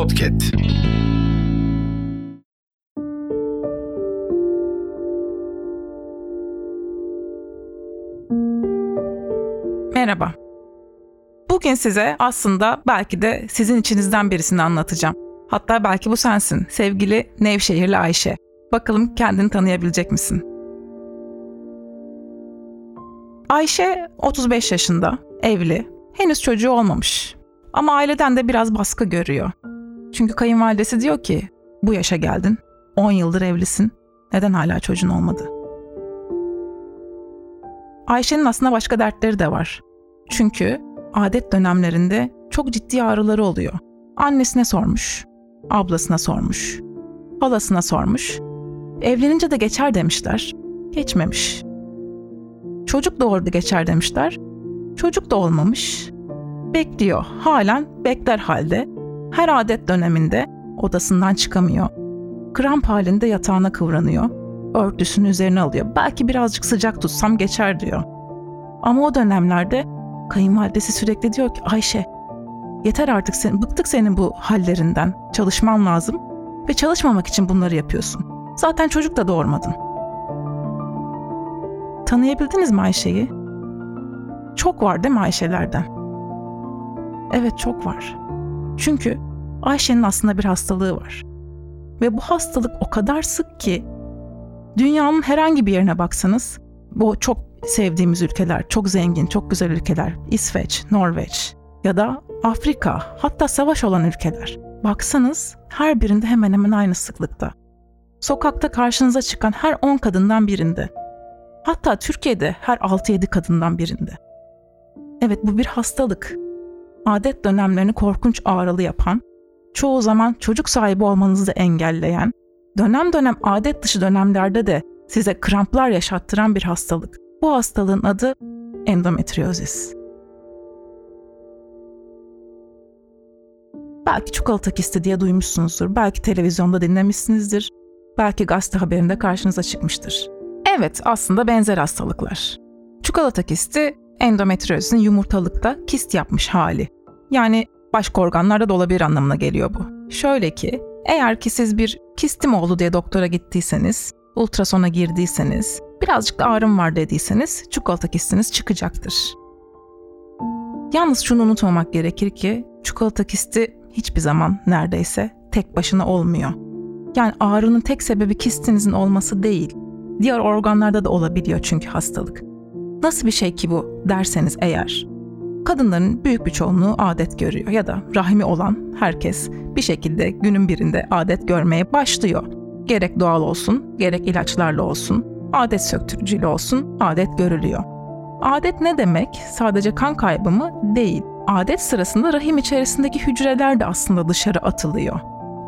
Podcast. Merhaba. Bugün size aslında belki de sizin içinizden birisini anlatacağım. Hatta belki bu sensin sevgili Nevşehirli Ayşe. Bakalım kendini tanıyabilecek misin? Ayşe 35 yaşında, evli, henüz çocuğu olmamış. Ama aileden de biraz baskı görüyor. Çünkü kayınvalidesi diyor ki, bu yaşa geldin, 10 yıldır evlisin, neden hala çocuğun olmadı? Ayşe'nin aslında başka dertleri de var. Çünkü adet dönemlerinde çok ciddi ağrıları oluyor. Annesine sormuş, ablasına sormuş, halasına sormuş. Evlenince de geçer demişler. Geçmemiş. Çocuk doğurdu geçer demişler. Çocuk da olmamış. Bekliyor. Halen bekler halde. Her adet döneminde odasından çıkamıyor. Kramp halinde yatağına kıvranıyor. Örtüsünü üzerine alıyor. Belki birazcık sıcak tutsam geçer diyor. Ama o dönemlerde kayınvalidesi sürekli diyor ki Ayşe yeter artık sen, bıktık senin bu hallerinden. Çalışman lazım ve çalışmamak için bunları yapıyorsun. Zaten çocuk da doğurmadın. Tanıyabildiniz mi Ayşe'yi? Çok var değil mi Ayşe'lerden? Evet çok var. Çünkü Ayşe'nin aslında bir hastalığı var. Ve bu hastalık o kadar sık ki dünyanın herhangi bir yerine baksanız bu çok sevdiğimiz ülkeler, çok zengin, çok güzel ülkeler, İsveç, Norveç ya da Afrika, hatta savaş olan ülkeler. Baksanız her birinde hemen hemen aynı sıklıkta. Sokakta karşınıza çıkan her 10 kadından birinde. Hatta Türkiye'de her 6-7 kadından birinde. Evet bu bir hastalık. Adet dönemlerini korkunç ağrılı yapan, çoğu zaman çocuk sahibi olmanızı engelleyen, dönem dönem adet dışı dönemlerde de size kramplar yaşattıran bir hastalık. Bu hastalığın adı endometriozis. Belki çikolata kisti diye duymuşsunuzdur, belki televizyonda dinlemişsinizdir, belki gazete haberinde karşınıza çıkmıştır. Evet, aslında benzer hastalıklar. Çikolata kisti endometriozin yumurtalıkta kist yapmış hali. Yani başka organlarda da olabilir anlamına geliyor bu. Şöyle ki, eğer ki siz bir kistim oldu diye doktora gittiyseniz, ultrasona girdiyseniz, birazcık da ağrım var dediyseniz çikolata kistiniz çıkacaktır. Yalnız şunu unutmamak gerekir ki çikolata kisti hiçbir zaman neredeyse tek başına olmuyor. Yani ağrının tek sebebi kistinizin olması değil. Diğer organlarda da olabiliyor çünkü hastalık. Nasıl bir şey ki bu derseniz eğer, kadınların büyük bir çoğunluğu adet görüyor ya da rahmi olan herkes bir şekilde günün birinde adet görmeye başlıyor. Gerek doğal olsun, gerek ilaçlarla olsun, adet söktürücüyle olsun adet görülüyor. Adet ne demek? Sadece kan kaybı mı? Değil. Adet sırasında rahim içerisindeki hücreler de aslında dışarı atılıyor.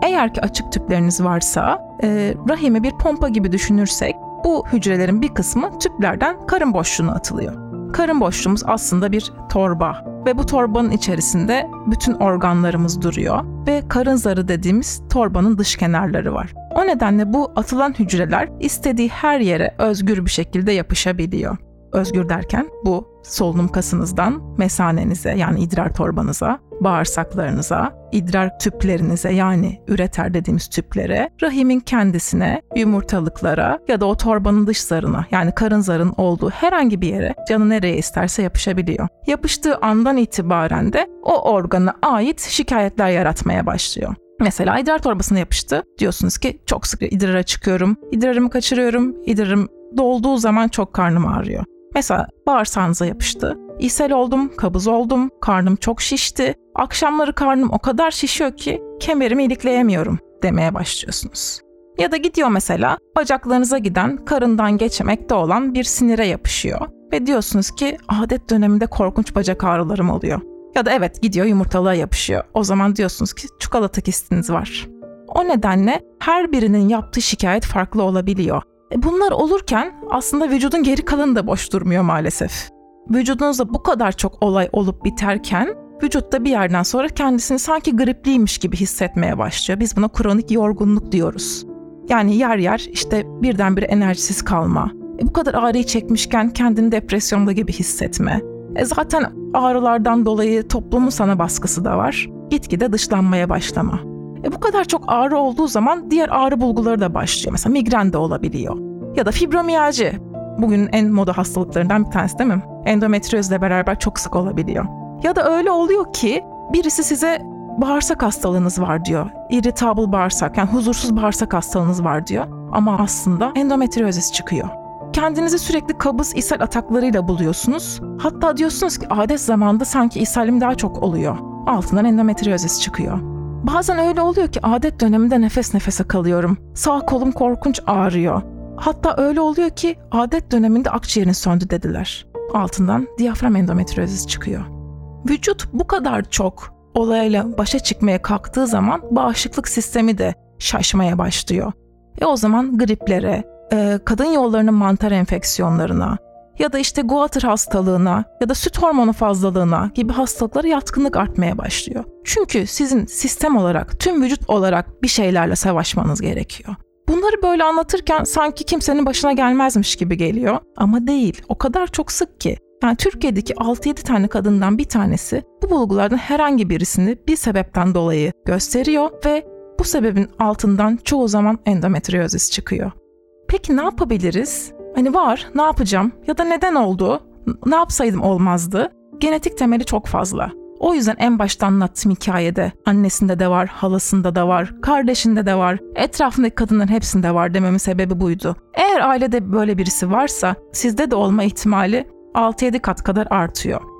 Eğer ki açık tüpleriniz varsa, e, rahimi bir pompa gibi düşünürsek, bu hücrelerin bir kısmı tüplerden karın boşluğuna atılıyor. Karın boşluğumuz aslında bir torba ve bu torbanın içerisinde bütün organlarımız duruyor ve karın zarı dediğimiz torbanın dış kenarları var. O nedenle bu atılan hücreler istediği her yere özgür bir şekilde yapışabiliyor. Özgür derken bu solunum kasınızdan mesanenize yani idrar torbanıza, bağırsaklarınıza, idrar tüplerinize yani üreter dediğimiz tüplere, rahimin kendisine, yumurtalıklara ya da o torbanın dış zarına yani karın zarın olduğu herhangi bir yere canı nereye isterse yapışabiliyor. Yapıştığı andan itibaren de o organa ait şikayetler yaratmaya başlıyor. Mesela idrar torbasına yapıştı. Diyorsunuz ki çok sık idrara çıkıyorum, idrarımı kaçırıyorum, idrarım dolduğu zaman çok karnım ağrıyor. Mesela bağırsağınıza yapıştı. İshal oldum, kabız oldum, karnım çok şişti. Akşamları karnım o kadar şişiyor ki kemerimi ilikleyemiyorum demeye başlıyorsunuz. Ya da gidiyor mesela bacaklarınıza giden karından geçemekte olan bir sinire yapışıyor. Ve diyorsunuz ki adet döneminde korkunç bacak ağrılarım oluyor. Ya da evet gidiyor yumurtalığa yapışıyor. O zaman diyorsunuz ki çikolata kistiniz var. O nedenle her birinin yaptığı şikayet farklı olabiliyor. E bunlar olurken aslında vücudun geri kalanı da boş durmuyor maalesef. Vücudunuzda bu kadar çok olay olup biterken vücutta bir yerden sonra kendisini sanki gripliymiş gibi hissetmeye başlıyor. Biz buna kronik yorgunluk diyoruz. Yani yer yer işte birdenbire enerjisiz kalma. E bu kadar ağrıyı çekmişken kendini depresyonda gibi hissetme. E zaten ağrılardan dolayı toplumun sana baskısı da var. Gitgide dışlanmaya başlama. E bu kadar çok ağrı olduğu zaman diğer ağrı bulguları da başlıyor. Mesela migren de olabiliyor. Ya da fibromiyalji. Bugün en moda hastalıklarından bir tanesi değil mi? Endometriozle beraber çok sık olabiliyor. Ya da öyle oluyor ki birisi size bağırsak hastalığınız var diyor. Irritable bağırsak yani huzursuz bağırsak hastalığınız var diyor. Ama aslında endometriozis çıkıyor. Kendinizi sürekli kabız ishal ataklarıyla buluyorsunuz. Hatta diyorsunuz ki adet zamanında sanki ishalim daha çok oluyor. Altından endometriozis çıkıyor. Bazen öyle oluyor ki adet döneminde nefes nefese kalıyorum. Sağ kolum korkunç ağrıyor. Hatta öyle oluyor ki adet döneminde akciğerin söndü dediler. Altından diyafram endometriozis çıkıyor. Vücut bu kadar çok olayla başa çıkmaya kalktığı zaman bağışıklık sistemi de şaşmaya başlıyor. E o zaman griplere, e, kadın yollarının mantar enfeksiyonlarına ya da işte guatr hastalığına ya da süt hormonu fazlalığına gibi hastalıklara yatkınlık artmaya başlıyor. Çünkü sizin sistem olarak, tüm vücut olarak bir şeylerle savaşmanız gerekiyor. Bunları böyle anlatırken sanki kimsenin başına gelmezmiş gibi geliyor ama değil. O kadar çok sık ki. Yani Türkiye'deki 6-7 tane kadından bir tanesi bu bulgulardan herhangi birisini bir sebepten dolayı gösteriyor ve bu sebebin altından çoğu zaman endometriozis çıkıyor. Peki ne yapabiliriz? Hani var, ne yapacağım ya da neden oldu? Ne yapsaydım olmazdı? Genetik temeli çok fazla. O yüzden en başta anlattığım hikayede annesinde de var, halasında da var, kardeşinde de var, etrafındaki kadınların hepsinde var dememin sebebi buydu. Eğer ailede böyle birisi varsa sizde de olma ihtimali 6-7 kat kadar artıyor.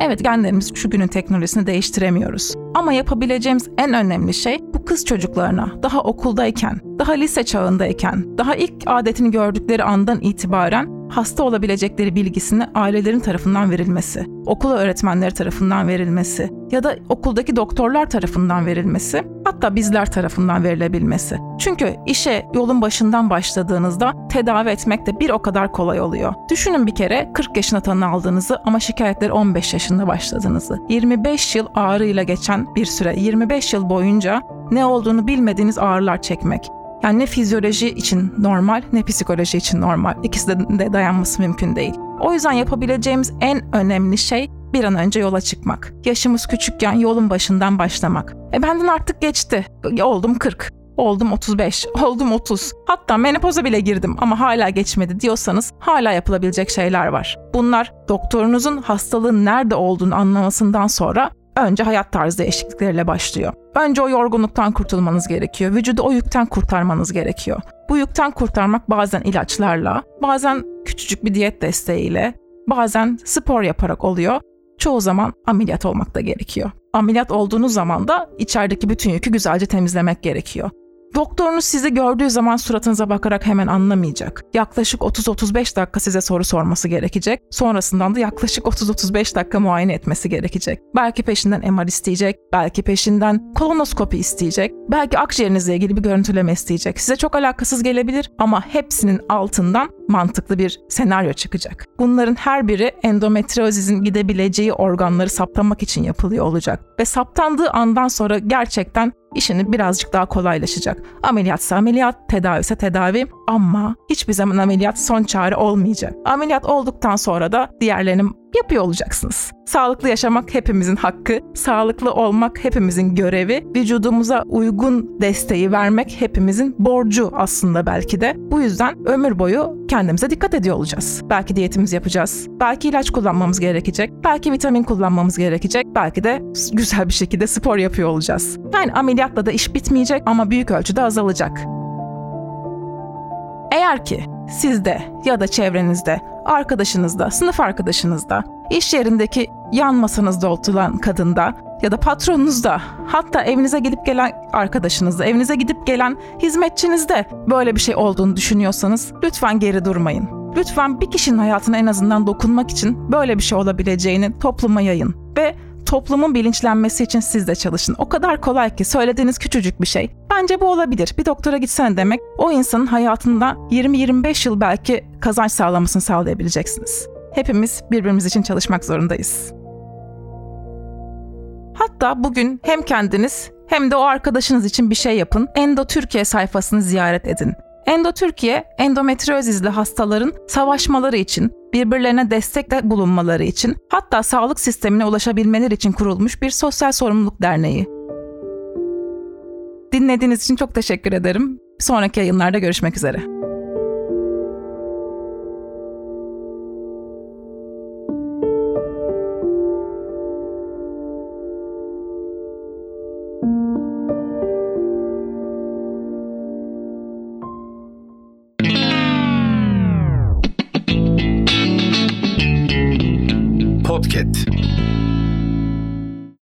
Evet genlerimiz şu günün teknolojisini değiştiremiyoruz. Ama yapabileceğimiz en önemli şey bu kız çocuklarına daha okuldayken, daha lise çağındayken, daha ilk adetini gördükleri andan itibaren hasta olabilecekleri bilgisini ailelerin tarafından verilmesi, okula öğretmenleri tarafından verilmesi ya da okuldaki doktorlar tarafından verilmesi, hatta bizler tarafından verilebilmesi. Çünkü işe yolun başından başladığınızda tedavi etmek de bir o kadar kolay oluyor. Düşünün bir kere 40 yaşına tanı aldığınızı ama şikayetleri 15 yaşında başladığınızı. 25 yıl ağrıyla geçen bir süre, 25 yıl boyunca ne olduğunu bilmediğiniz ağrılar çekmek. Yani ne fizyoloji için normal ne psikoloji için normal. İkisi de dayanması mümkün değil. O yüzden yapabileceğimiz en önemli şey bir an önce yola çıkmak. Yaşımız küçükken yolun başından başlamak. E benden artık geçti. Oldum 40. Oldum 35, oldum 30. Hatta menopoza bile girdim ama hala geçmedi diyorsanız hala yapılabilecek şeyler var. Bunlar doktorunuzun hastalığın nerede olduğunu anlamasından sonra önce hayat tarzı değişiklikleriyle başlıyor. Önce o yorgunluktan kurtulmanız gerekiyor. Vücudu o yükten kurtarmanız gerekiyor. Bu yükten kurtarmak bazen ilaçlarla, bazen küçücük bir diyet desteğiyle, bazen spor yaparak oluyor. Çoğu zaman ameliyat olmak da gerekiyor. Ameliyat olduğunuz zaman da içerideki bütün yükü güzelce temizlemek gerekiyor. Doktorunuz sizi gördüğü zaman suratınıza bakarak hemen anlamayacak. Yaklaşık 30-35 dakika size soru sorması gerekecek. Sonrasından da yaklaşık 30-35 dakika muayene etmesi gerekecek. Belki peşinden MR isteyecek, belki peşinden kolonoskopi isteyecek, belki akciğerinizle ilgili bir görüntüleme isteyecek. Size çok alakasız gelebilir ama hepsinin altından mantıklı bir senaryo çıkacak. Bunların her biri endometriozizin gidebileceği organları saptamak için yapılıyor olacak. Ve saptandığı andan sonra gerçekten işini birazcık daha kolaylaşacak. Ameliyatsa ameliyat, tedavi ise tedavi ama hiçbir zaman ameliyat son çare olmayacak. Ameliyat olduktan sonra da diğerlerini yapıyor olacaksınız. Sağlıklı yaşamak hepimizin hakkı, sağlıklı olmak hepimizin görevi, vücudumuza uygun desteği vermek hepimizin borcu aslında belki de. Bu yüzden ömür boyu kendimize dikkat ediyor olacağız. Belki diyetimizi yapacağız, belki ilaç kullanmamız gerekecek, belki vitamin kullanmamız gerekecek, belki de güzel bir şekilde spor yapıyor olacağız. Yani ameliyatla da iş bitmeyecek ama büyük ölçüde azalacak. Eğer ki sizde ya da çevrenizde, arkadaşınızda, sınıf arkadaşınızda, iş yerindeki yan masanızda oturan kadında ya da patronunuzda, hatta evinize gidip gelen arkadaşınızda, evinize gidip gelen hizmetçinizde böyle bir şey olduğunu düşünüyorsanız lütfen geri durmayın. Lütfen bir kişinin hayatına en azından dokunmak için böyle bir şey olabileceğini topluma yayın ve toplumun bilinçlenmesi için siz de çalışın. O kadar kolay ki söylediğiniz küçücük bir şey. Bence bu olabilir. Bir doktora gitsene demek o insanın hayatında 20-25 yıl belki kazanç sağlamasını sağlayabileceksiniz. Hepimiz birbirimiz için çalışmak zorundayız. Hatta bugün hem kendiniz hem de o arkadaşınız için bir şey yapın. Endo Türkiye sayfasını ziyaret edin. Endo Türkiye, endometriozizli hastaların savaşmaları için, birbirlerine destekle bulunmaları için, hatta sağlık sistemine ulaşabilmeleri için kurulmuş bir sosyal sorumluluk derneği. Dinlediğiniz için çok teşekkür ederim. Sonraki yayınlarda görüşmek üzere.